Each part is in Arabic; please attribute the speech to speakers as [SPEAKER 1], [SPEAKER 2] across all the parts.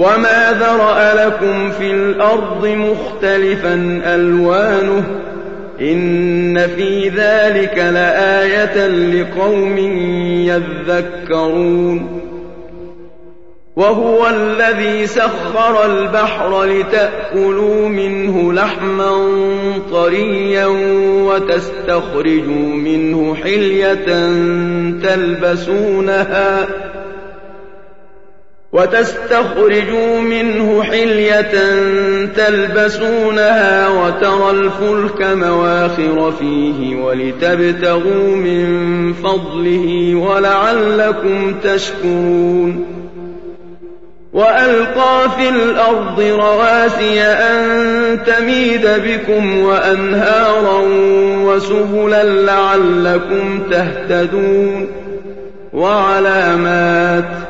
[SPEAKER 1] وما ذرأ لكم في الأرض مختلفا ألوانه إن في ذلك لآية لقوم يذكرون وهو الذي سخر البحر لتأكلوا منه لحما طريا وتستخرجوا منه حلية تلبسونها منه حلية تلبسونها وترى الفلك مواخر فيه ولتبتغوا من فضله ولعلكم تشكرون. وألقى في الأرض رواسي أن تميد بكم وأنهارا وسبلا لعلكم تهتدون. وعلامات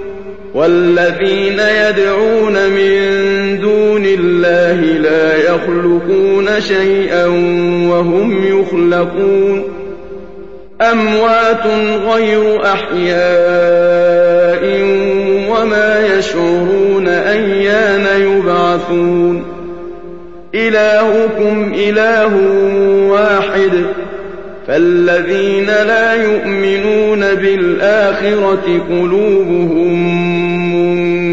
[SPEAKER 1] والذين يدعون من دون الله لا يخلقون شيئا وهم يخلقون. أموات غير أحياء وما يشعرون أيان يبعثون. إلهكم إله واحد. فالذين لا يؤمنون بالآخرة قلوبهم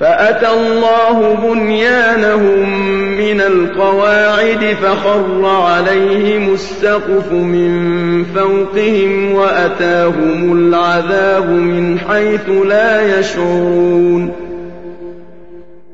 [SPEAKER 1] فأتى الله بنيانهم من القواعد فخر عليهم السقف من فوقهم وأتاهم العذاب من حيث لا يشعرون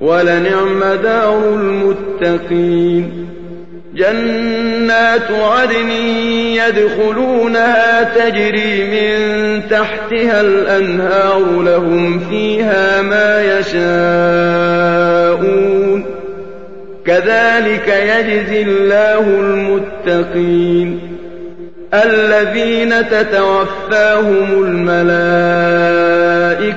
[SPEAKER 1] ولنعم دار المتقين. جنات عدن يدخلونها تجري من تحتها الأنهار لهم فيها ما يشاءون. كذلك يجزي الله المتقين. الذين تتوفاهم الملائكة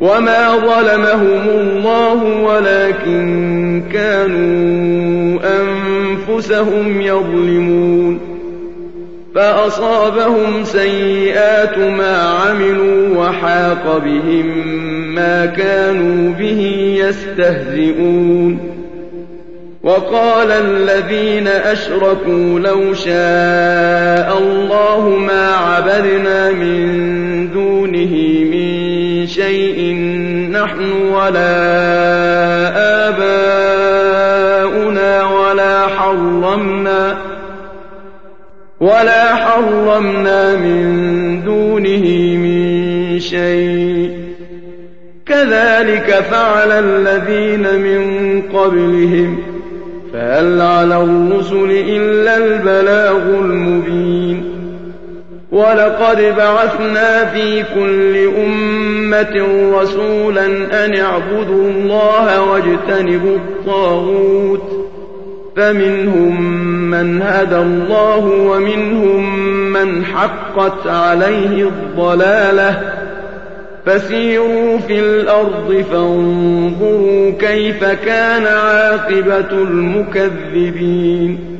[SPEAKER 1] وما ظلمهم الله ولكن كانوا أنفسهم يظلمون فأصابهم سيئات ما عملوا وحاق بهم ما كانوا به يستهزئون وقال الذين أشركوا لو شاء الله ما عبدنا من دونه شيء نحن ولا آباؤنا ولا حرمنا ولا حرمنا من دونه من شيء. كذلك فعل الذين من قبلهم فهل على الرسل إلا البلاغ المبين. ولقد بعثنا في كل أمة رسولا أن اعبدوا الله واجتنبوا الطاغوت. فمنهم من هدى الله ومنهم من حقت عليه الضلالة. فسيروا في الأرض فانظروا كيف كان عاقبة المكذبين.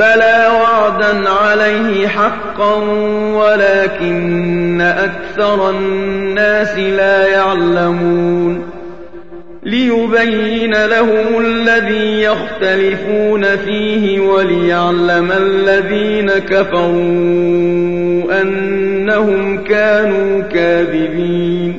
[SPEAKER 1] بلى وعدا عليه حقا ولكن أكثر الناس لا يعلمون ليبين لهم الذي يختلفون فيه وليعلم الذين كفروا أنهم كانوا كاذبين.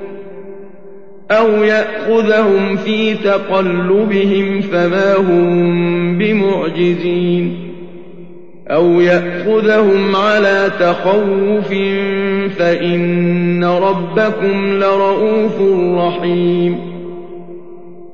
[SPEAKER 1] أَوْ يَأْخُذَهُمْ فِي تَقَلُّبِهِمْ فَمَا هُم بِمُعْجِزِينَ أَوْ يَأْخُذَهُمْ عَلَىٰ تَخَوُّفٍ فَإِنَّ رَبَّكُمْ لَرَءُوفٌ رَّحِيمٌ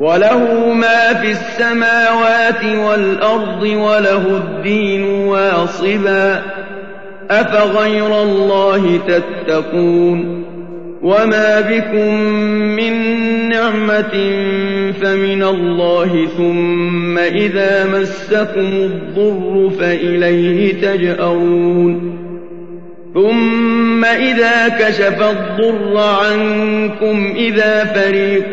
[SPEAKER 1] وَلَهُ مَا فِي السَّمَاوَاتِ وَالْأَرْضِ وَلَهُ الدِّينُ وَاصِبًا أَفَغَيْرَ اللَّهِ تَتَّقُونَ وَمَا بِكُم مِّن نِّعْمَةٍ فَمِنَ اللَّهِ ثُمَّ إِذَا مَسَّكُمُ الضُّرُّ فَإِلَيْهِ تَجْأَرُونَ ثُمَّ إِذَا كَشَفَ الضُّرَّ عَنكُمْ إِذَا فَرِيقٌ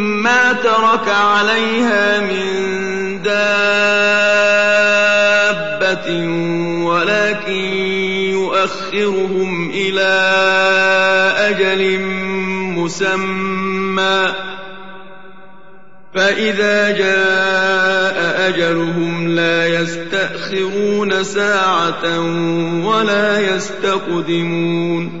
[SPEAKER 2] ما ترك عليها من دابة ولكن يؤخرهم إلى أجل مسمى. فإذا جاء أجلهم لا يستأخرون ساعة ولا يستقدمون.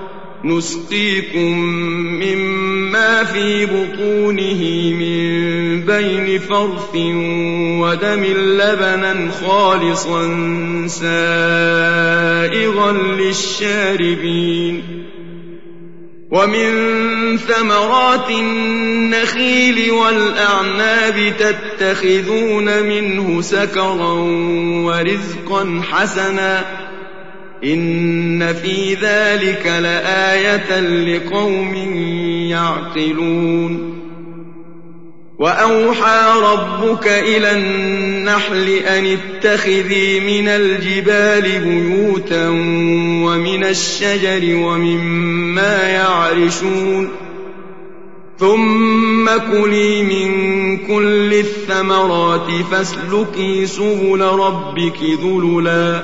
[SPEAKER 2] نسقيكم مما في بطونه من بين فرث ودم لبنا خالصا سائغا للشاربين ومن ثمرات النخيل والأعناب تتخذون منه سكرا ورزقا حسنا إن في ذلك لآية لقوم يعقلون. وأوحى ربك إلى النحل أن اتخذي من الجبال بيوتا ومن الشجر ومما يعرشون. ثم كلي من كل الثمرات فاسلكي سبل ربك ذللا.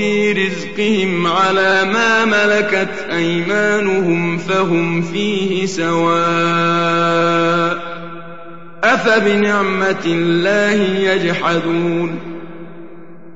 [SPEAKER 2] في رزقهم على ما ملكت أيمانهم فهم فيه سواء أفبنعمة الله يجحدون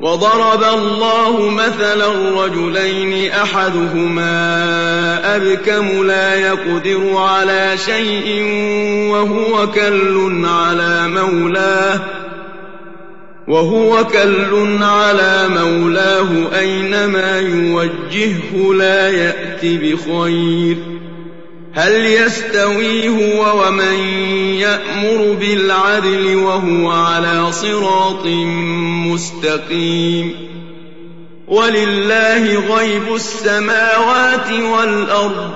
[SPEAKER 2] وضرب الله مثلا رجلين أحدهما أبكم لا يقدر على شيء وهو كل على مولاه وهو كل على مولاه أينما يوجهه لا يات بخير هل يستوي هو ومن يأمر بالعدل وهو على صراط مستقيم ولله غيب السماوات والأرض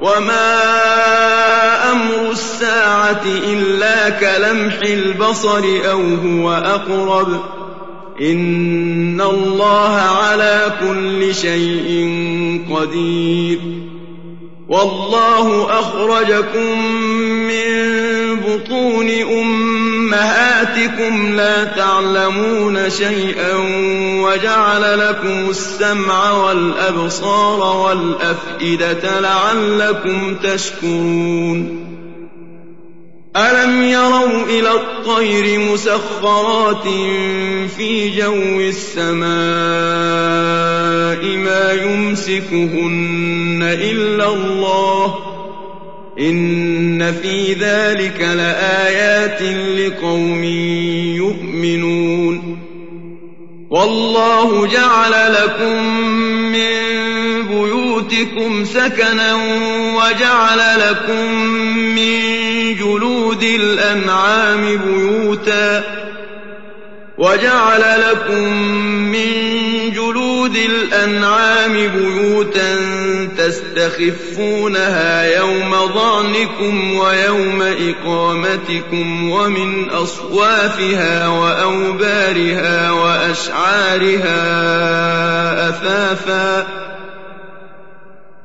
[SPEAKER 2] وما أمر الساعة إلا كلمح البصر أو هو أقرب إن الله على كل شيء قدير والله أخرجكم من بطون أمهاتكم لا تعلمون شيئا وجعل لكم السمع والأبصار والأفئدة لعلكم تشكرون ألم يروا إلى الطير مسخرات في جو السماء ما يمسكهن إلا الله إن في ذلك لآيات لقوم يؤمنون والله جعل لكم من بيوتكم سكنا وجعل لكم من جلود الأنعام بيوتا وجعل لكم من جلود الأنعام بيوتا تستخفونها يوم ظعنكم ويوم إقامتكم ومن أصوافها وأوبارها وأشعارها أثاثا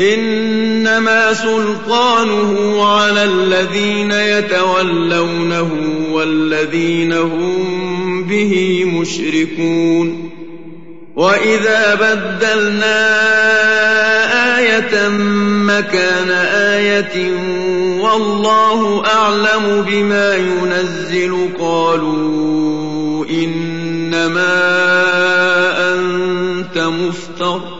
[SPEAKER 2] إنما سلطانه على الذين يتولونه والذين هم به مشركون. وإذا بدلنا آية مكان آية والله أعلم بما ينزل قالوا إنما أنت مفتر.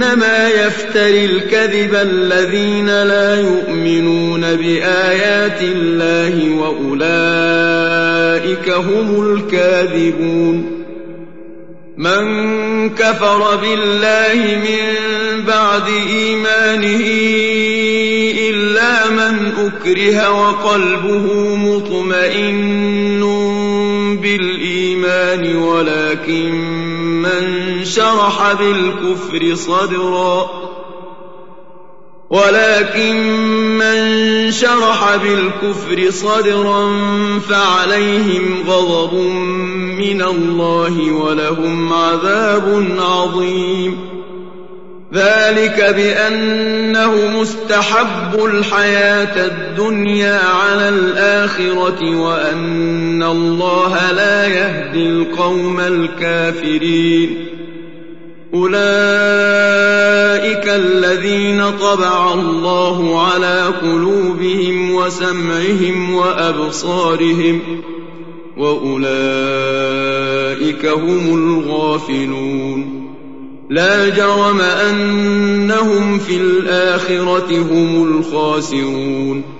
[SPEAKER 2] إنما يفتري الكذب الذين لا يؤمنون بآيات الله وأولئك هم الكاذبون. من كفر بالله من بعد إيمانه إلا من أكره وقلبه مطمئن بالإيمان ولكن من شرح بالكفر صدرا. ولكن من شرح بالكفر صدرا فعليهم غضب من الله ولهم عذاب عظيم. ذلك بأنه مستحب الحياة الدنيا على الآخرة وأن الله لا يهدي القوم الكافرين. أولئك الذين طبع الله على قلوبهم وسمعهم وأبصارهم وأولئك هم الغافلون لا جرم أنهم في الآخرة هم الخاسرون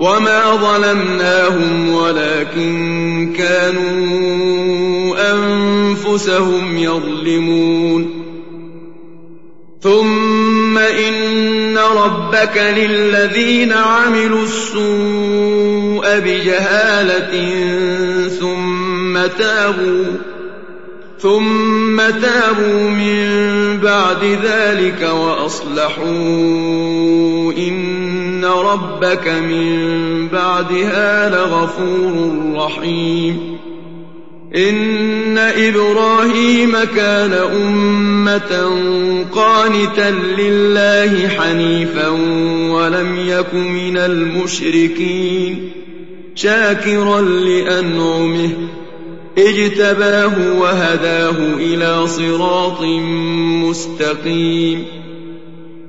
[SPEAKER 2] وما ظلمناهم ولكن كانوا انفسهم يظلمون ثم ان ربك للذين عملوا السوء بجهاله ثم تابوا ثم تابوا من بعد ذلك واصلحوا ان ربك من بعدها لغفور رحيم ان إبراهيم كان امه قانتا لله حنيفا ولم يك من المشركين شاكرا لانعمه اجتباه وهداه إلى صراط مستقيم